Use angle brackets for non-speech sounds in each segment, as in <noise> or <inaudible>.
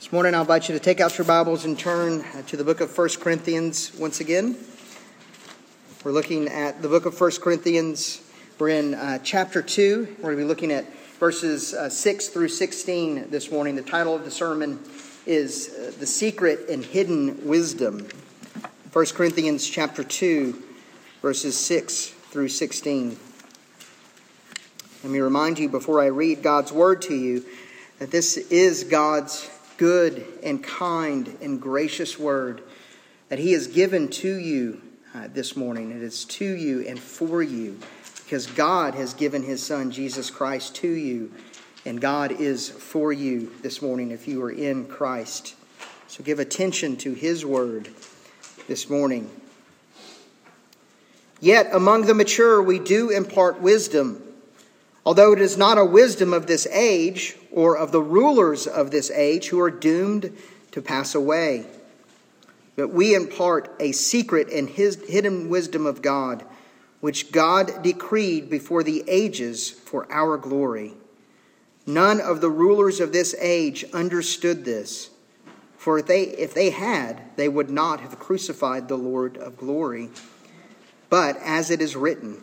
This morning, I'll invite you to take out your Bibles and turn to the book of 1 Corinthians once again. We're looking at the book of 1 Corinthians. We're in uh, chapter 2. We're going to be looking at verses uh, 6 through 16 this morning. The title of the sermon is uh, The Secret and Hidden Wisdom. 1 Corinthians chapter 2, verses 6 through 16. Let me remind you before I read God's word to you that this is God's good and kind and gracious word that He has given to you uh, this morning. It is to you and for you because God has given His Son, Jesus Christ, to you, and God is for you this morning if you are in Christ. So give attention to His word this morning. Yet among the mature we do impart wisdom, although it is not a wisdom of this age or of the rulers of this age who are doomed to pass away. But we impart a secret and his hidden wisdom of God, which God decreed before the ages for our glory. None of the rulers of this age understood this, for if they, if they had, they would not have crucified the Lord of glory. But as it is written,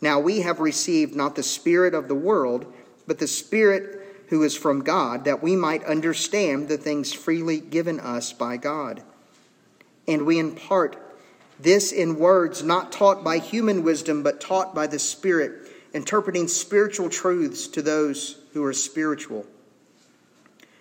Now we have received not the Spirit of the world, but the Spirit who is from God, that we might understand the things freely given us by God. And we impart this in words not taught by human wisdom, but taught by the Spirit, interpreting spiritual truths to those who are spiritual.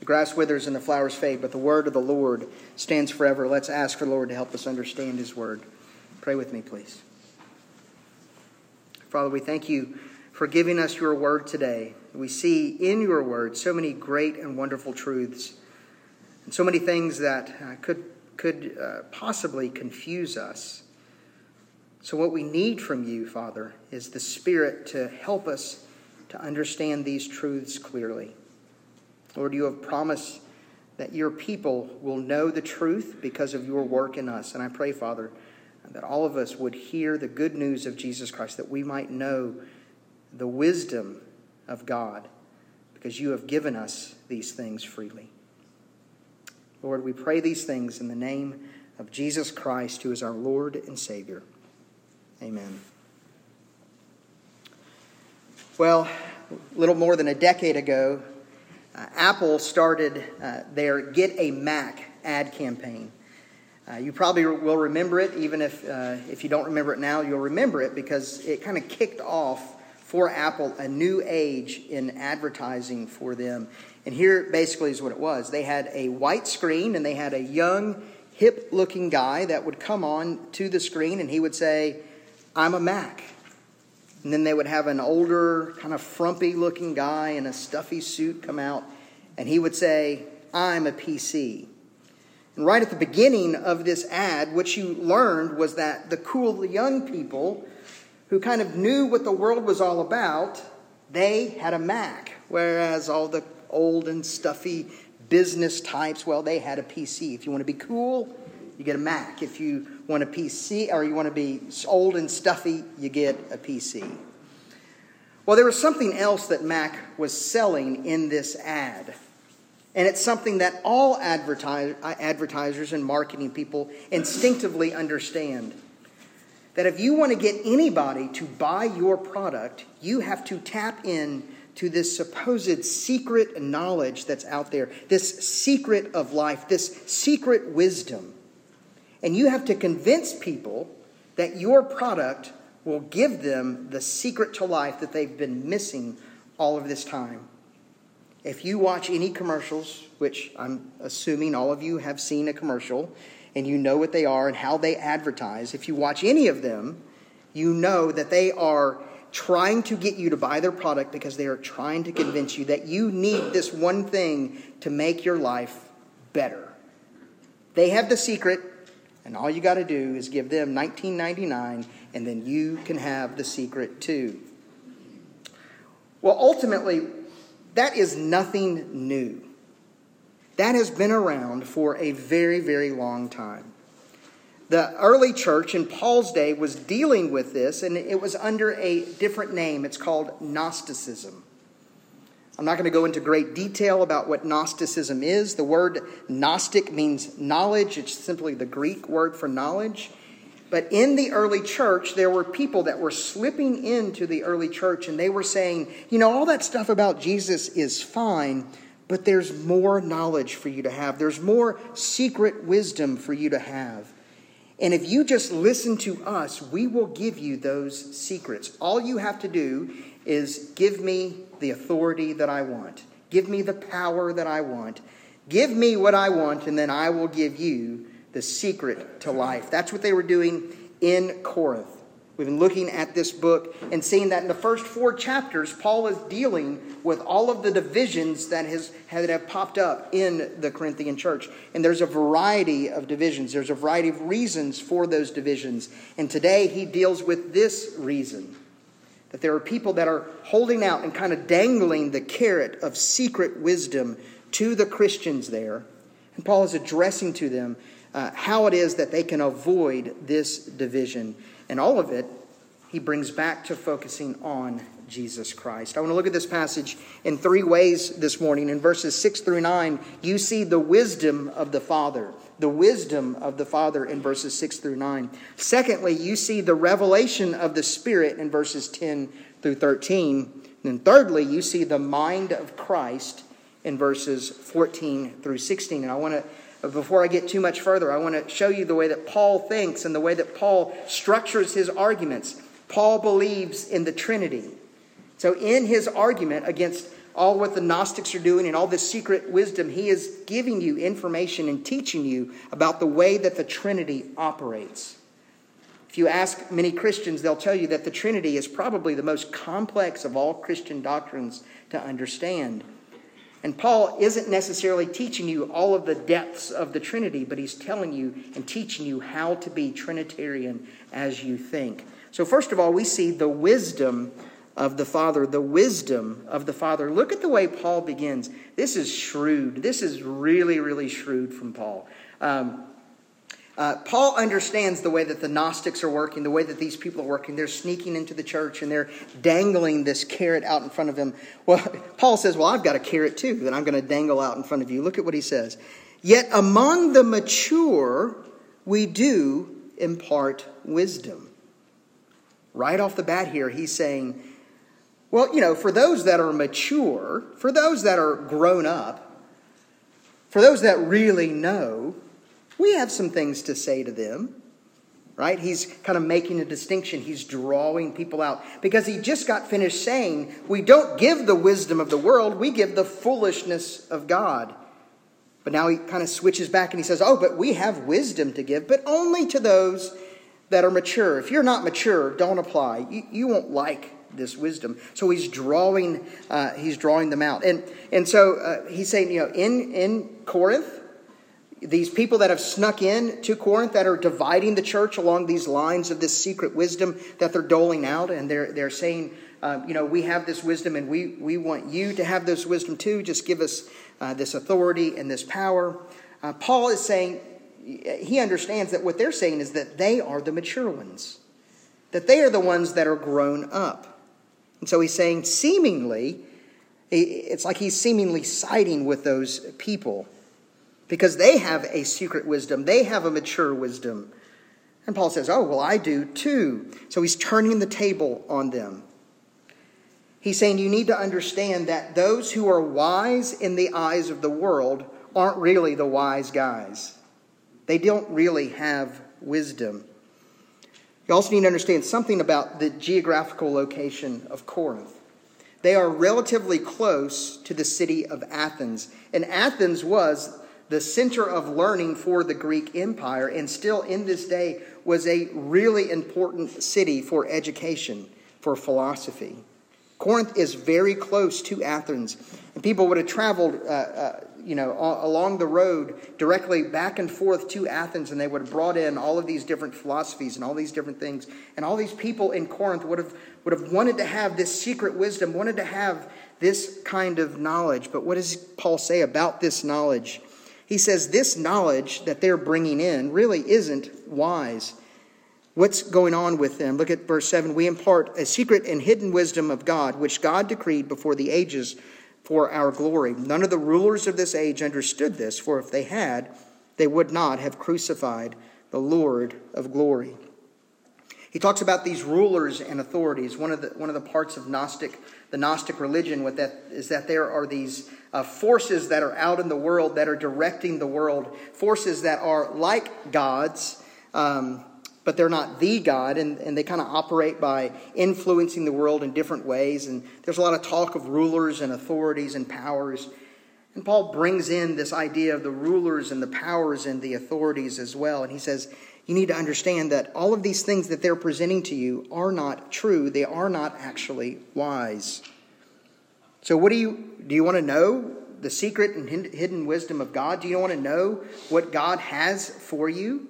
The grass withers and the flowers fade, but the word of the Lord stands forever. Let's ask for the Lord to help us understand his word. Pray with me, please. Father, we thank you for giving us your word today. We see in your word so many great and wonderful truths, and so many things that uh, could, could uh, possibly confuse us. So, what we need from you, Father, is the Spirit to help us to understand these truths clearly. Lord, you have promised that your people will know the truth because of your work in us. And I pray, Father, that all of us would hear the good news of Jesus Christ, that we might know the wisdom of God, because you have given us these things freely. Lord, we pray these things in the name of Jesus Christ, who is our Lord and Savior. Amen. Well, a little more than a decade ago, uh, Apple started uh, their Get a Mac ad campaign. Uh, you probably will remember it, even if, uh, if you don't remember it now, you'll remember it because it kind of kicked off for Apple a new age in advertising for them. And here basically is what it was they had a white screen and they had a young, hip looking guy that would come on to the screen and he would say, I'm a Mac. And then they would have an older, kind of frumpy looking guy in a stuffy suit come out, and he would say, I'm a PC. And right at the beginning of this ad, what you learned was that the cool young people who kind of knew what the world was all about, they had a Mac, whereas all the old and stuffy business types, well, they had a PC. If you want to be cool, you get a Mac. If you want a PC or you want to be old and stuffy, you get a PC. Well, there was something else that Mac was selling in this ad. And it's something that all uh, advertisers and marketing people instinctively understand. That if you want to get anybody to buy your product, you have to tap in to this supposed secret knowledge that's out there, this secret of life, this secret wisdom and you have to convince people that your product will give them the secret to life that they've been missing all of this time. If you watch any commercials, which I'm assuming all of you have seen a commercial, and you know what they are and how they advertise, if you watch any of them, you know that they are trying to get you to buy their product because they are trying to convince you that you need this one thing to make your life better. They have the secret, and all you got to do is give them 19.99 and then you can have the secret too. Well, ultimately, that is nothing new. That has been around for a very, very long time. The early church in Paul's day was dealing with this, and it was under a different name. It's called Gnosticism. I'm not going to go into great detail about what Gnosticism is. The word Gnostic means knowledge, it's simply the Greek word for knowledge. But in the early church, there were people that were slipping into the early church and they were saying, you know, all that stuff about Jesus is fine, but there's more knowledge for you to have. There's more secret wisdom for you to have. And if you just listen to us, we will give you those secrets. All you have to do is give me the authority that I want, give me the power that I want, give me what I want, and then I will give you the secret to life. That's what they were doing in Corinth. We've been looking at this book and seeing that in the first four chapters, Paul is dealing with all of the divisions that, has, that have popped up in the Corinthian church. And there's a variety of divisions, there's a variety of reasons for those divisions. And today he deals with this reason that there are people that are holding out and kind of dangling the carrot of secret wisdom to the Christians there. And Paul is addressing to them uh, how it is that they can avoid this division. And all of it, he brings back to focusing on Jesus Christ. I want to look at this passage in three ways this morning. In verses 6 through 9, you see the wisdom of the Father. The wisdom of the Father in verses 6 through 9. Secondly, you see the revelation of the Spirit in verses 10 through 13. And thirdly, you see the mind of Christ in verses 14 through 16. And I want to before I get too much further, I want to show you the way that Paul thinks and the way that Paul structures his arguments. Paul believes in the Trinity. So, in his argument against all what the Gnostics are doing and all this secret wisdom, he is giving you information and teaching you about the way that the Trinity operates. If you ask many Christians, they'll tell you that the Trinity is probably the most complex of all Christian doctrines to understand. And Paul isn't necessarily teaching you all of the depths of the Trinity, but he's telling you and teaching you how to be Trinitarian as you think. So, first of all, we see the wisdom of the Father, the wisdom of the Father. Look at the way Paul begins. This is shrewd. This is really, really shrewd from Paul. Um, uh, Paul understands the way that the Gnostics are working, the way that these people are working. They're sneaking into the church and they're dangling this carrot out in front of him. Well, <laughs> Paul says, Well, I've got a carrot too that I'm going to dangle out in front of you. Look at what he says. Yet among the mature, we do impart wisdom. Right off the bat here, he's saying, Well, you know, for those that are mature, for those that are grown up, for those that really know, we have some things to say to them. Right? He's kind of making a distinction. He's drawing people out because he just got finished saying, We don't give the wisdom of the world, we give the foolishness of God. But now he kind of switches back and he says, Oh, but we have wisdom to give, but only to those that are mature. If you're not mature, don't apply. You, you won't like this wisdom. So he's drawing, uh, he's drawing them out. And, and so uh, he's saying, you know, in, in Corinth, these people that have snuck in to Corinth that are dividing the church along these lines of this secret wisdom that they're doling out, and they're, they're saying, uh, you know, we have this wisdom and we, we want you to have this wisdom too. Just give us uh, this authority and this power. Uh, Paul is saying, he understands that what they're saying is that they are the mature ones, that they are the ones that are grown up. And so he's saying, seemingly, it's like he's seemingly siding with those people because they have a secret wisdom, they have a mature wisdom. And Paul says, Oh, well, I do too. So he's turning the table on them. He's saying you need to understand that those who are wise in the eyes of the world aren't really the wise guys. They don't really have wisdom. You also need to understand something about the geographical location of Corinth. They are relatively close to the city of Athens, and Athens was the center of learning for the Greek Empire, and still in this day was a really important city for education, for philosophy. Corinth is very close to Athens, and people would have traveled, uh, uh, you know, along the road directly back and forth to Athens, and they would have brought in all of these different philosophies and all these different things. And all these people in Corinth would have would have wanted to have this secret wisdom, wanted to have this kind of knowledge. But what does Paul say about this knowledge? He says this knowledge that they're bringing in really isn't wise. What's going on with them? Look at verse 7. We impart a secret and hidden wisdom of God, which God decreed before the ages for our glory. None of the rulers of this age understood this, for if they had, they would not have crucified the Lord of glory. He talks about these rulers and authorities. One of the, one of the parts of Gnostic, the Gnostic religion with that, is that there are these uh, forces that are out in the world that are directing the world, forces that are like gods, um, but they're not the God, and, and they kind of operate by influencing the world in different ways. And there's a lot of talk of rulers and authorities and powers. And Paul brings in this idea of the rulers and the powers and the authorities as well. And he says, you need to understand that all of these things that they're presenting to you are not true. They are not actually wise. So, what do you do? You want to know the secret and hidden wisdom of God? Do you want to know what God has for you?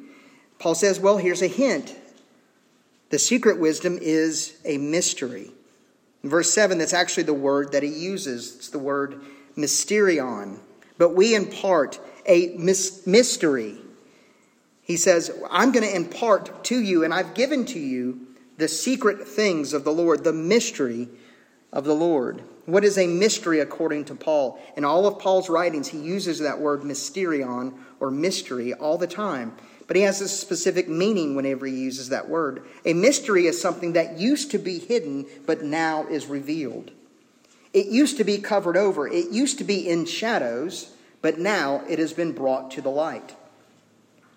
Paul says, well, here's a hint. The secret wisdom is a mystery. In verse 7, that's actually the word that he uses. It's the word mysterion. But we impart a mystery he says, I'm going to impart to you, and I've given to you the secret things of the Lord, the mystery of the Lord. What is a mystery according to Paul? In all of Paul's writings, he uses that word mysterion or mystery all the time. But he has a specific meaning whenever he uses that word. A mystery is something that used to be hidden, but now is revealed. It used to be covered over, it used to be in shadows, but now it has been brought to the light.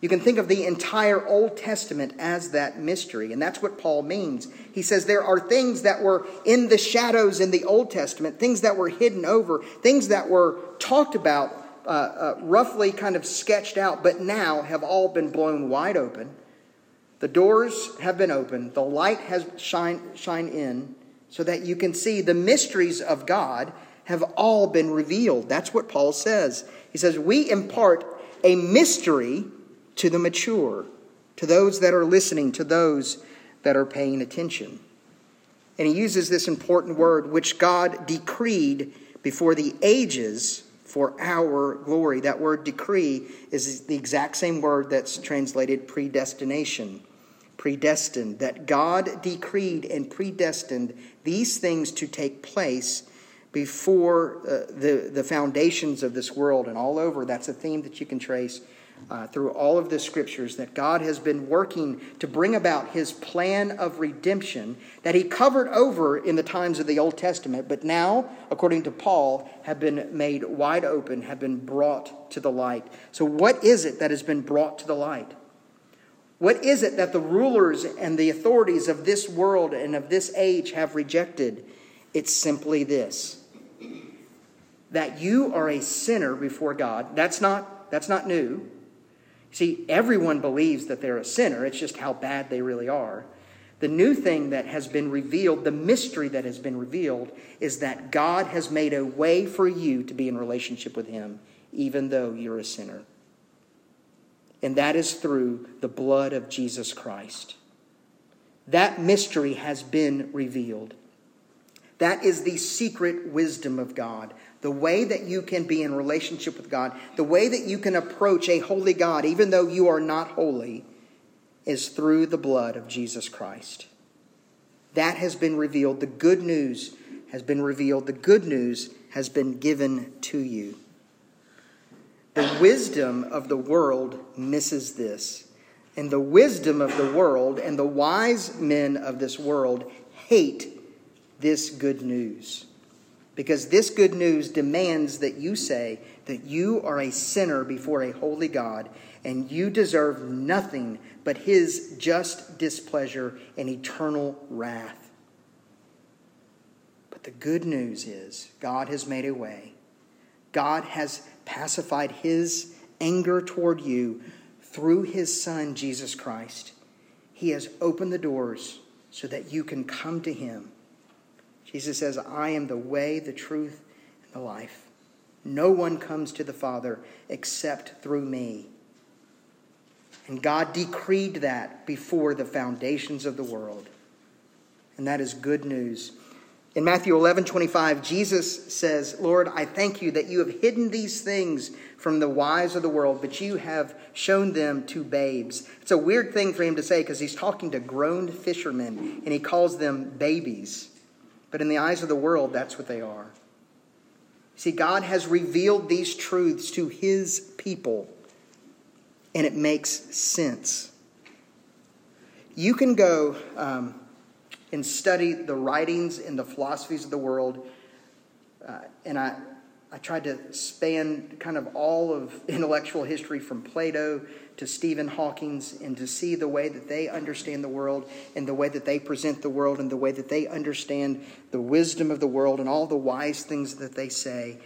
You can think of the entire Old Testament as that mystery, and that's what Paul means. He says there are things that were in the shadows in the Old Testament, things that were hidden over, things that were talked about, uh, uh, roughly kind of sketched out, but now have all been blown wide open. The doors have been opened, the light has shine, shine in, so that you can see the mysteries of God have all been revealed. That's what Paul says. He says, We impart a mystery to the mature, to those that are listening, to those that are paying attention. And he uses this important word, which God decreed before the ages for our glory. That word decree is the exact same word that's translated predestination. Predestined. That God decreed and predestined these things to take place before uh, the, the foundations of this world. And all over, that's a theme that you can trace uh, through all of the scriptures that God has been working to bring about his plan of redemption that he covered over in the times of the Old Testament, but now, according to Paul, have been made wide open, have been brought to the light. So, what is it that has been brought to the light? What is it that the rulers and the authorities of this world and of this age have rejected? It's simply this that you are a sinner before God. That's not, that's not new. See, everyone believes that they're a sinner, it's just how bad they really are. The new thing that has been revealed, the mystery that has been revealed, is that God has made a way for you to be in relationship with Him, even though you're a sinner. And that is through the blood of Jesus Christ. That mystery has been revealed. That is the secret wisdom of God the way that you can be in relationship with God, the way that you can approach a holy God, even though you are not holy, is through the blood of Jesus Christ. That has been revealed. The good news has been revealed. The good news has been given to you. The wisdom of the world misses this. And the wisdom of the world and the wise men of this world hate this good news. Because this good news demands that you say that you are a sinner before a holy God and you deserve nothing but his just displeasure and eternal wrath. But the good news is God has made a way. God has pacified his anger toward you through his Son, Jesus Christ. He has opened the doors so that you can come to him. Jesus says, I am the way, the truth, and the life. No one comes to the Father except through me. And God decreed that before the foundations of the world. And that is good news. In Matthew 11 25, Jesus says, Lord, I thank you that you have hidden these things from the wise of the world, but you have shown them to babes. It's a weird thing for him to say because he's talking to grown fishermen and he calls them babies. But in the eyes of the world, that's what they are. See, God has revealed these truths to his people, and it makes sense. You can go. Um, and study the writings and the philosophies of the world. Uh, and I, I tried to span kind of all of <laughs> intellectual history from Plato to Stephen Hawking's and to see the way that they understand the world and the way that they present the world and the way that they understand the wisdom of the world and all the wise things that they say.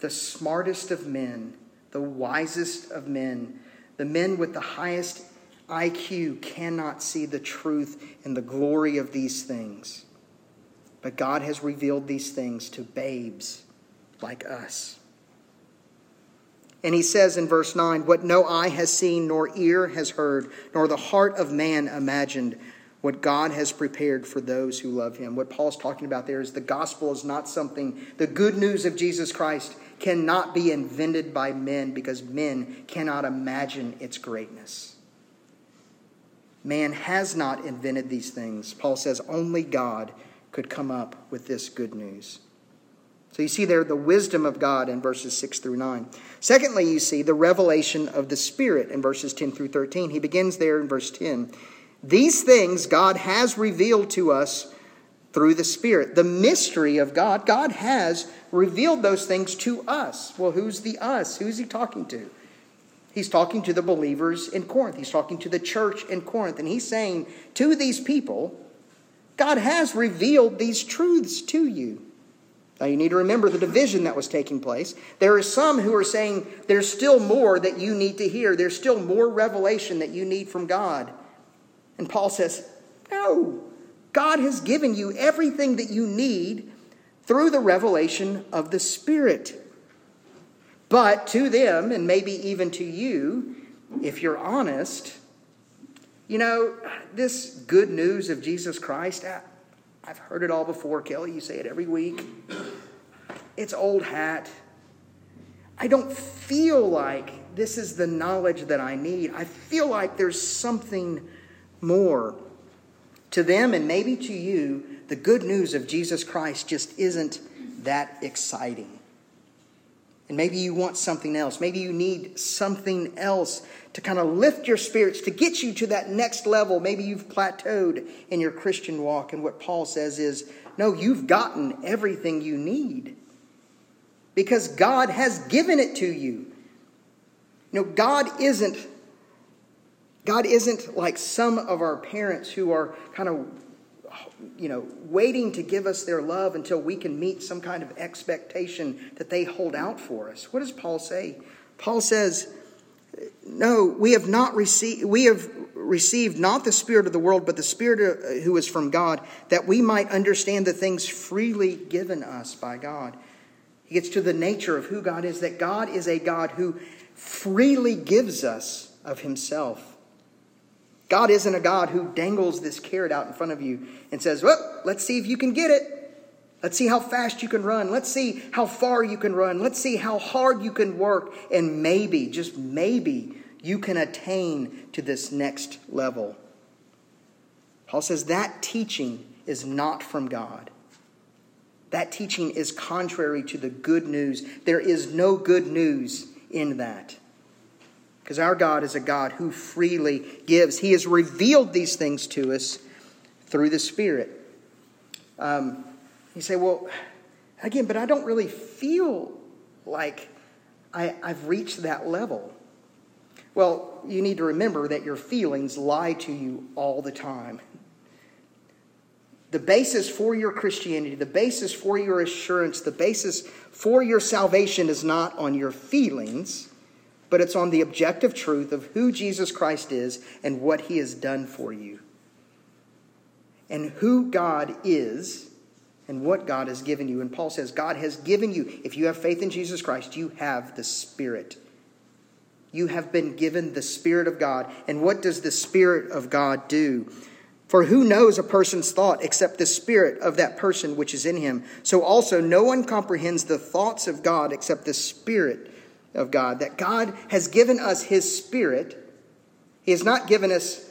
The smartest of men, the wisest of men, the men with the highest IQ cannot see the truth and the glory of these things. But God has revealed these things to babes like us. And he says in verse 9, What no eye has seen, nor ear has heard, nor the heart of man imagined, what God has prepared for those who love him. What Paul's talking about there is the gospel is not something, the good news of Jesus Christ cannot be invented by men because men cannot imagine its greatness. Man has not invented these things. Paul says only God could come up with this good news. So you see there the wisdom of God in verses 6 through 9. Secondly, you see the revelation of the Spirit in verses 10 through 13. He begins there in verse 10. These things God has revealed to us through the Spirit. The mystery of God, God has revealed those things to us. Well, who's the us? Who's he talking to? He's talking to the believers in Corinth. He's talking to the church in Corinth. And he's saying to these people, God has revealed these truths to you. Now, you need to remember the division that was taking place. There are some who are saying there's still more that you need to hear, there's still more revelation that you need from God. And Paul says, No, God has given you everything that you need through the revelation of the Spirit. But to them, and maybe even to you, if you're honest, you know, this good news of Jesus Christ, I've heard it all before. Kelly, you say it every week. It's old hat. I don't feel like this is the knowledge that I need. I feel like there's something more. To them, and maybe to you, the good news of Jesus Christ just isn't that exciting. And maybe you want something else. Maybe you need something else to kind of lift your spirits, to get you to that next level. Maybe you've plateaued in your Christian walk. And what Paul says is no, you've gotten everything you need because God has given it to you. You know, God isn't. God isn't like some of our parents who are kind of you know, waiting to give us their love until we can meet some kind of expectation that they hold out for us. What does Paul say? Paul says, "No, we have not received we have received not the spirit of the world, but the spirit uh, who is from God, that we might understand the things freely given us by God." He gets to the nature of who God is, that God is a God who freely gives us of himself. God isn't a God who dangles this carrot out in front of you and says, Well, let's see if you can get it. Let's see how fast you can run. Let's see how far you can run. Let's see how hard you can work. And maybe, just maybe, you can attain to this next level. Paul says that teaching is not from God. That teaching is contrary to the good news. There is no good news in that. Because our God is a God who freely gives. He has revealed these things to us through the Spirit. Um, you say, well, again, but I don't really feel like I, I've reached that level. Well, you need to remember that your feelings lie to you all the time. The basis for your Christianity, the basis for your assurance, the basis for your salvation is not on your feelings, but it's on the objective truth of who Jesus Christ is and what he has done for you. And who God is and what God has given you. And Paul says, God has given you, if you have faith in Jesus Christ, you have the Spirit. You have been given the Spirit of God. And what does the Spirit of God do? For who knows a person's thought except the Spirit of that person which is in him? So also, no one comprehends the thoughts of God except the Spirit of God. That God has given us His Spirit. He has not given us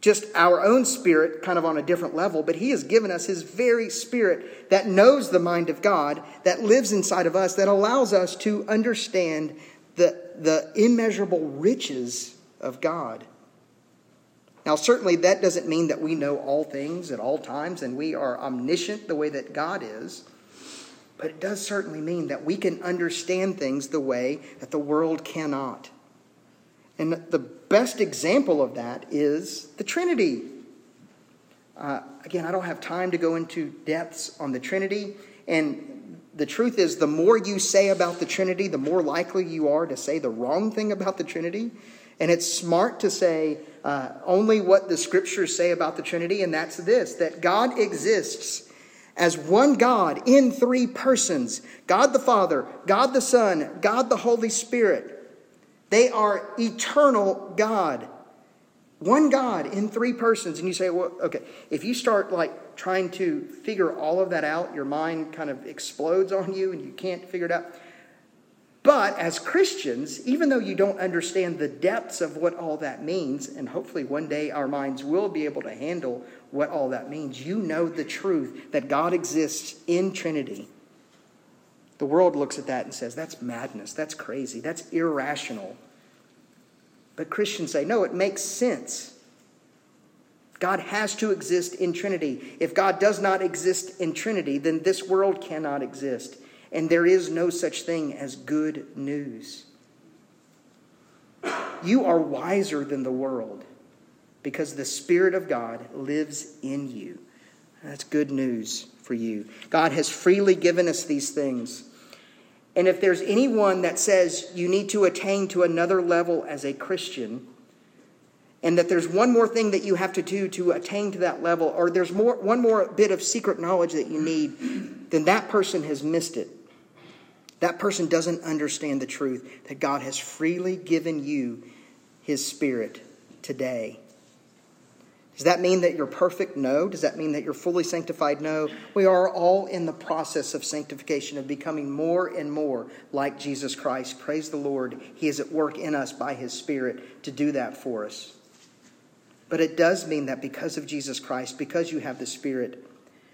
just our own spirit, kind of on a different level, but He has given us His very Spirit that knows the mind of God, that lives inside of us, that allows us to understand the, the immeasurable riches of God. Now, certainly that doesn't mean that we know all things at all times and we are omniscient the way that God is, but it does certainly mean that we can understand things the way that the world cannot. And the best example of that is the Trinity. Uh, again, I don't have time to go into depths on the Trinity. And the truth is, the more you say about the Trinity, the more likely you are to say the wrong thing about the Trinity. And it's smart to say uh, only what the scriptures say about the Trinity, and that's this that God exists as one God in three persons God the Father, God the Son, God the Holy Spirit. They are eternal God. One God in three persons. And you say, well, okay, if you start like trying to figure all of that out, your mind kind of explodes on you and you can't figure it out. But as Christians, even though you don't understand the depths of what all that means, and hopefully one day our minds will be able to handle what all that means, you know the truth that God exists in Trinity. The world looks at that and says, that's madness, that's crazy, that's irrational. But Christians say, no, it makes sense. God has to exist in Trinity. If God does not exist in Trinity, then this world cannot exist. And there is no such thing as good news. You are wiser than the world because the Spirit of God lives in you. That's good news for you. God has freely given us these things. And if there's anyone that says you need to attain to another level as a Christian, and that there's one more thing that you have to do to attain to that level, or there's more, one more bit of secret knowledge that you need, then that person has missed it. That person doesn't understand the truth that God has freely given you his spirit today. Does that mean that you're perfect? No. Does that mean that you're fully sanctified? No. We are all in the process of sanctification, of becoming more and more like Jesus Christ. Praise the Lord. He is at work in us by His Spirit to do that for us. But it does mean that because of Jesus Christ, because you have the Spirit,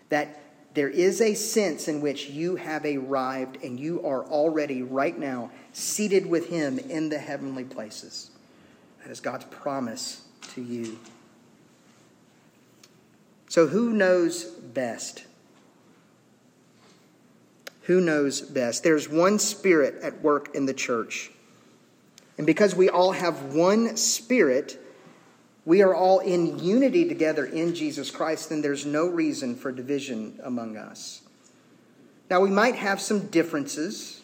that there is a sense in which you have arrived and you are already, right now, seated with Him in the heavenly places. That is God's promise to you. So, who knows best? Who knows best? There's one spirit at work in the church. And because we all have one spirit, we are all in unity together in Jesus Christ, then there's no reason for division among us. Now, we might have some differences.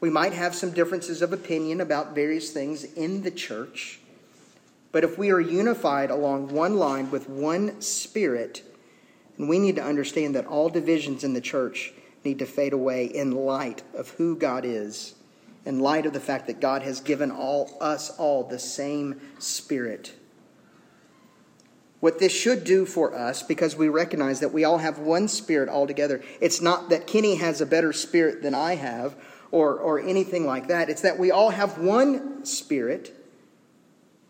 We might have some differences of opinion about various things in the church. But if we are unified along one line with one spirit, and we need to understand that all divisions in the church need to fade away in light of who God is, in light of the fact that God has given all us all the same spirit. What this should do for us, because we recognize that we all have one spirit altogether, it's not that Kenny has a better spirit than I have or, or anything like that. It's that we all have one spirit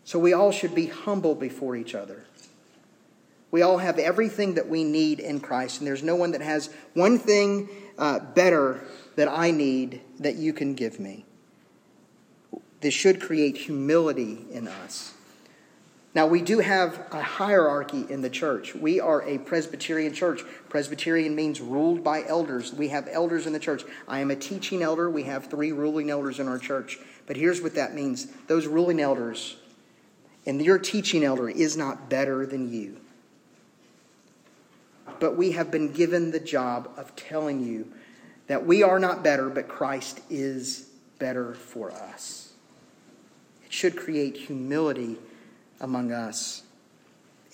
so we all should be humble before each other. We all have everything that we need in Christ, and there's no one that has one thing uh, better that I need that you can give me. This should create humility in us. Now, we do have a hierarchy in the church. We are a Presbyterian church. Presbyterian means ruled by elders. We have elders in the church. I am a teaching elder. We have three ruling elders in our church. But here's what that means those ruling elders and your teaching elder is not better than you. But we have been given the job of telling you that we are not better, but Christ is better for us. It should create humility among us.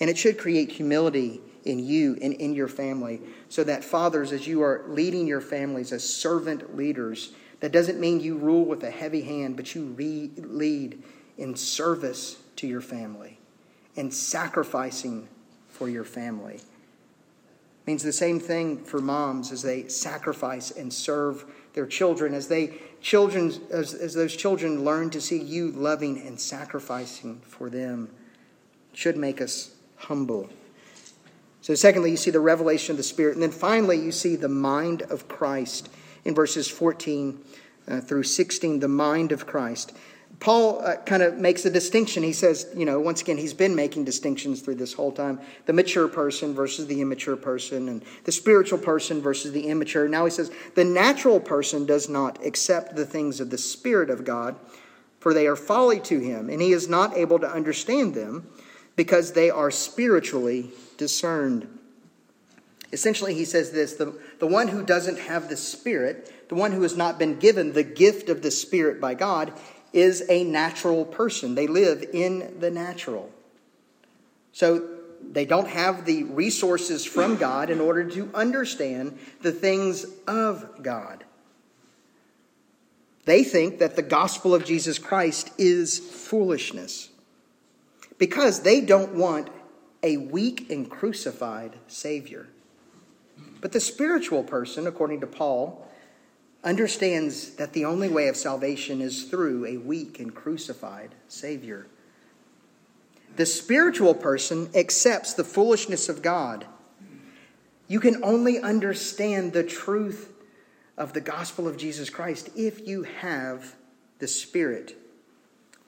And it should create humility in you and in your family so that fathers, as you are leading your families as servant leaders, that doesn't mean you rule with a heavy hand, but you re- lead in service to your family and sacrificing for your family. It means the same thing for moms as they sacrifice and serve their children as they children as, as those children learn to see you loving and sacrificing for them should make us humble. So, secondly, you see the revelation of the Spirit. And then finally, you see the mind of Christ in verses 14 uh, through 16, the mind of Christ. Paul uh, kind of makes a distinction. He says, you know, once again, he's been making distinctions through this whole time the mature person versus the immature person, and the spiritual person versus the immature. Now he says, the natural person does not accept the things of the Spirit of God, for they are folly to him, and he is not able to understand them because they are spiritually discerned. Essentially, he says this the, the one who doesn't have the Spirit, the one who has not been given the gift of the Spirit by God, is a natural person. They live in the natural. So they don't have the resources from God in order to understand the things of God. They think that the gospel of Jesus Christ is foolishness because they don't want a weak and crucified Savior. But the spiritual person, according to Paul, understands that the only way of salvation is through a weak and crucified Savior. The spiritual person accepts the foolishness of God. You can only understand the truth of the gospel of Jesus Christ if you have the Spirit.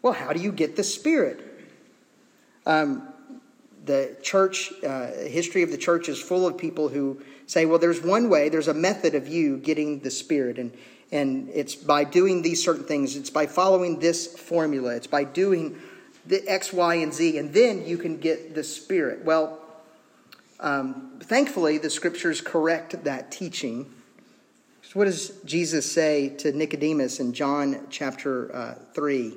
Well, how do you get the Spirit? Um, the church, uh, history of the church is full of people who say, well, there's one way, there's a method of you getting the Spirit, and, and it's by doing these certain things, it's by following this formula, it's by doing the X, Y, and Z, and then you can get the Spirit. Well, um, thankfully, the scriptures correct that teaching. So what does Jesus say to Nicodemus in John chapter uh, 3?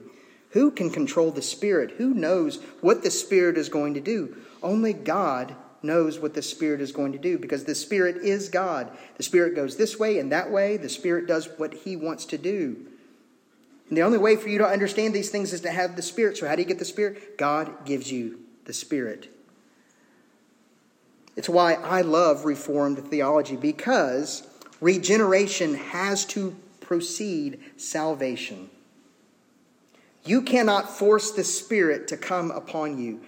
Who can control the Spirit? Who knows what the Spirit is going to do? Only God knows what the Spirit is going to do because the Spirit is God. The Spirit goes this way and that way. The Spirit does what He wants to do. And the only way for you to understand these things is to have the Spirit. So, how do you get the Spirit? God gives you the Spirit. It's why I love Reformed theology because regeneration has to precede salvation. You cannot force the Spirit to come upon you.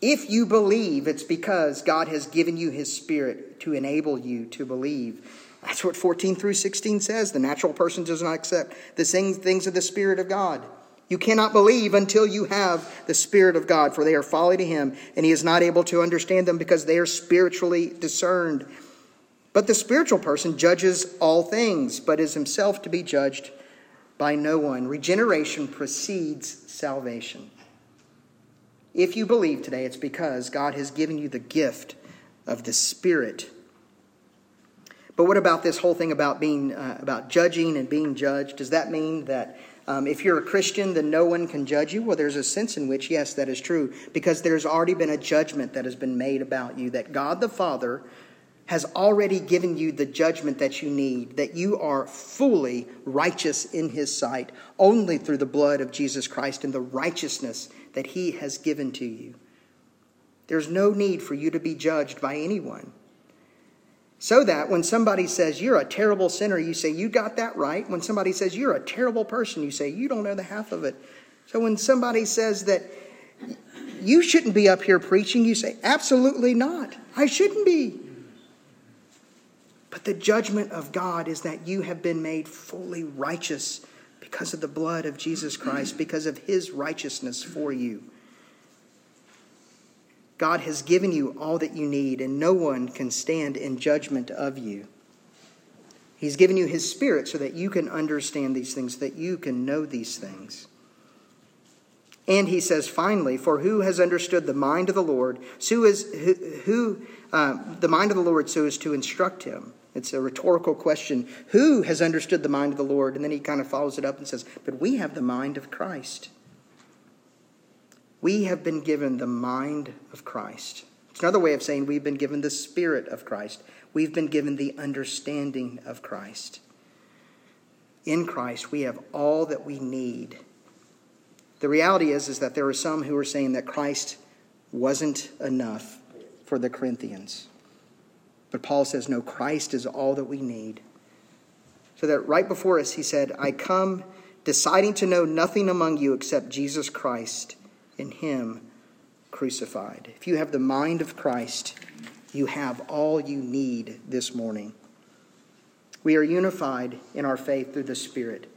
If you believe, it's because God has given you His Spirit to enable you to believe. That's what 14 through 16 says. The natural person does not accept the things of the Spirit of God. You cannot believe until you have the Spirit of God, for they are folly to him, and he is not able to understand them because they are spiritually discerned. But the spiritual person judges all things, but is himself to be judged by no one. Regeneration precedes salvation. If you believe today, it's because God has given you the gift of the Spirit. But what about this whole thing about being uh, about judging and being judged? Does that mean that um, if you're a Christian, then no one can judge you? Well, there's a sense in which, yes, that is true, because there's already been a judgment that has been made about you that God the Father has already given you the judgment that you need, that you are fully righteous in his sight only through the blood of Jesus Christ and the righteousness that he has given to you. There's no need for you to be judged by anyone. So that when somebody says you're a terrible sinner, you say, You got that right. When somebody says you're a terrible person, you say, You don't know the half of it. So when somebody says that you shouldn't be up here preaching, you say, Absolutely not. I shouldn't be. But the judgment of God is that you have been made fully righteous because of the blood of Jesus Christ, because of his righteousness for you. God has given you all that you need, and no one can stand in judgment of you. He's given you His Spirit so that you can understand these things, that you can know these things. And he says, finally, for who has understood the mind of the Lord? So is, who, who uh, the mind of the Lord so as to instruct him? It's a rhetorical question. Who has understood the mind of the Lord? And then he kind of follows it up and says, But we have the mind of Christ. We have been given the mind of Christ. It's another way of saying we've been given the Spirit of Christ. We've been given the understanding of Christ. In Christ, we have all that we need. The reality is, is that there are some who are saying that Christ wasn't enough for the Corinthians. But Paul says, no, Christ is all that we need. So that right before us, he said, I come deciding to know nothing among you except Jesus Christ and Him crucified. If you have the mind of Christ, you have all you need this morning. We are unified in our faith through the Spirit.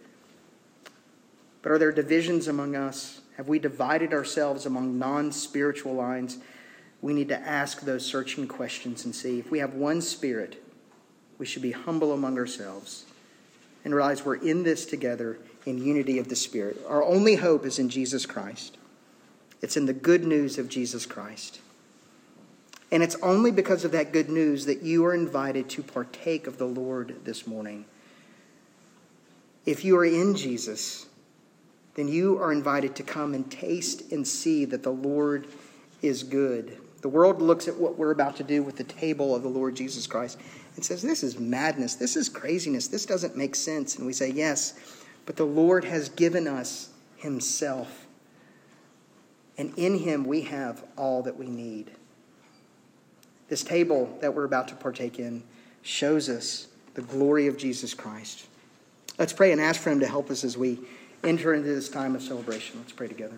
But are there divisions among us? Have we divided ourselves among non spiritual lines? We need to ask those searching questions and see if we have one spirit, we should be humble among ourselves and realize we're in this together in unity of the Spirit. Our only hope is in Jesus Christ. It's in the good news of Jesus Christ. And it's only because of that good news that you are invited to partake of the Lord this morning. If you are in Jesus, then you are invited to come and taste and see that the Lord is good. The world looks at what we're about to do with the table of the Lord Jesus Christ and says, This is madness. This is craziness. This doesn't make sense. And we say, Yes, but the Lord has given us Himself. And in Him we have all that we need. This table that we're about to partake in shows us the glory of Jesus Christ. Let's pray and ask for Him to help us as we enter into this time of celebration. Let's pray together.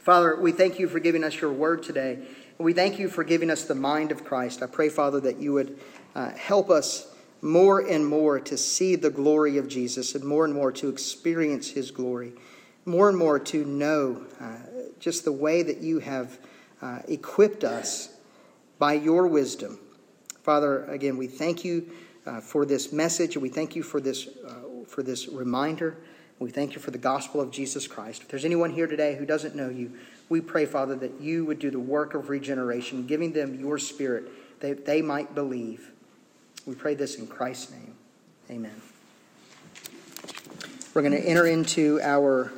Father, we thank you for giving us your word today. We thank you for giving us the mind of Christ. I pray, Father, that you would uh, help us more and more to see the glory of Jesus and more and more to experience his glory, more and more to know uh, just the way that you have uh, equipped us by your wisdom. Father, again, we thank you uh, for this message. We thank you for this, uh, for this reminder. We thank you for the gospel of Jesus Christ. If there's anyone here today who doesn't know you, we pray, Father, that you would do the work of regeneration, giving them your spirit that they might believe. We pray this in Christ's name. Amen. We're going to enter into our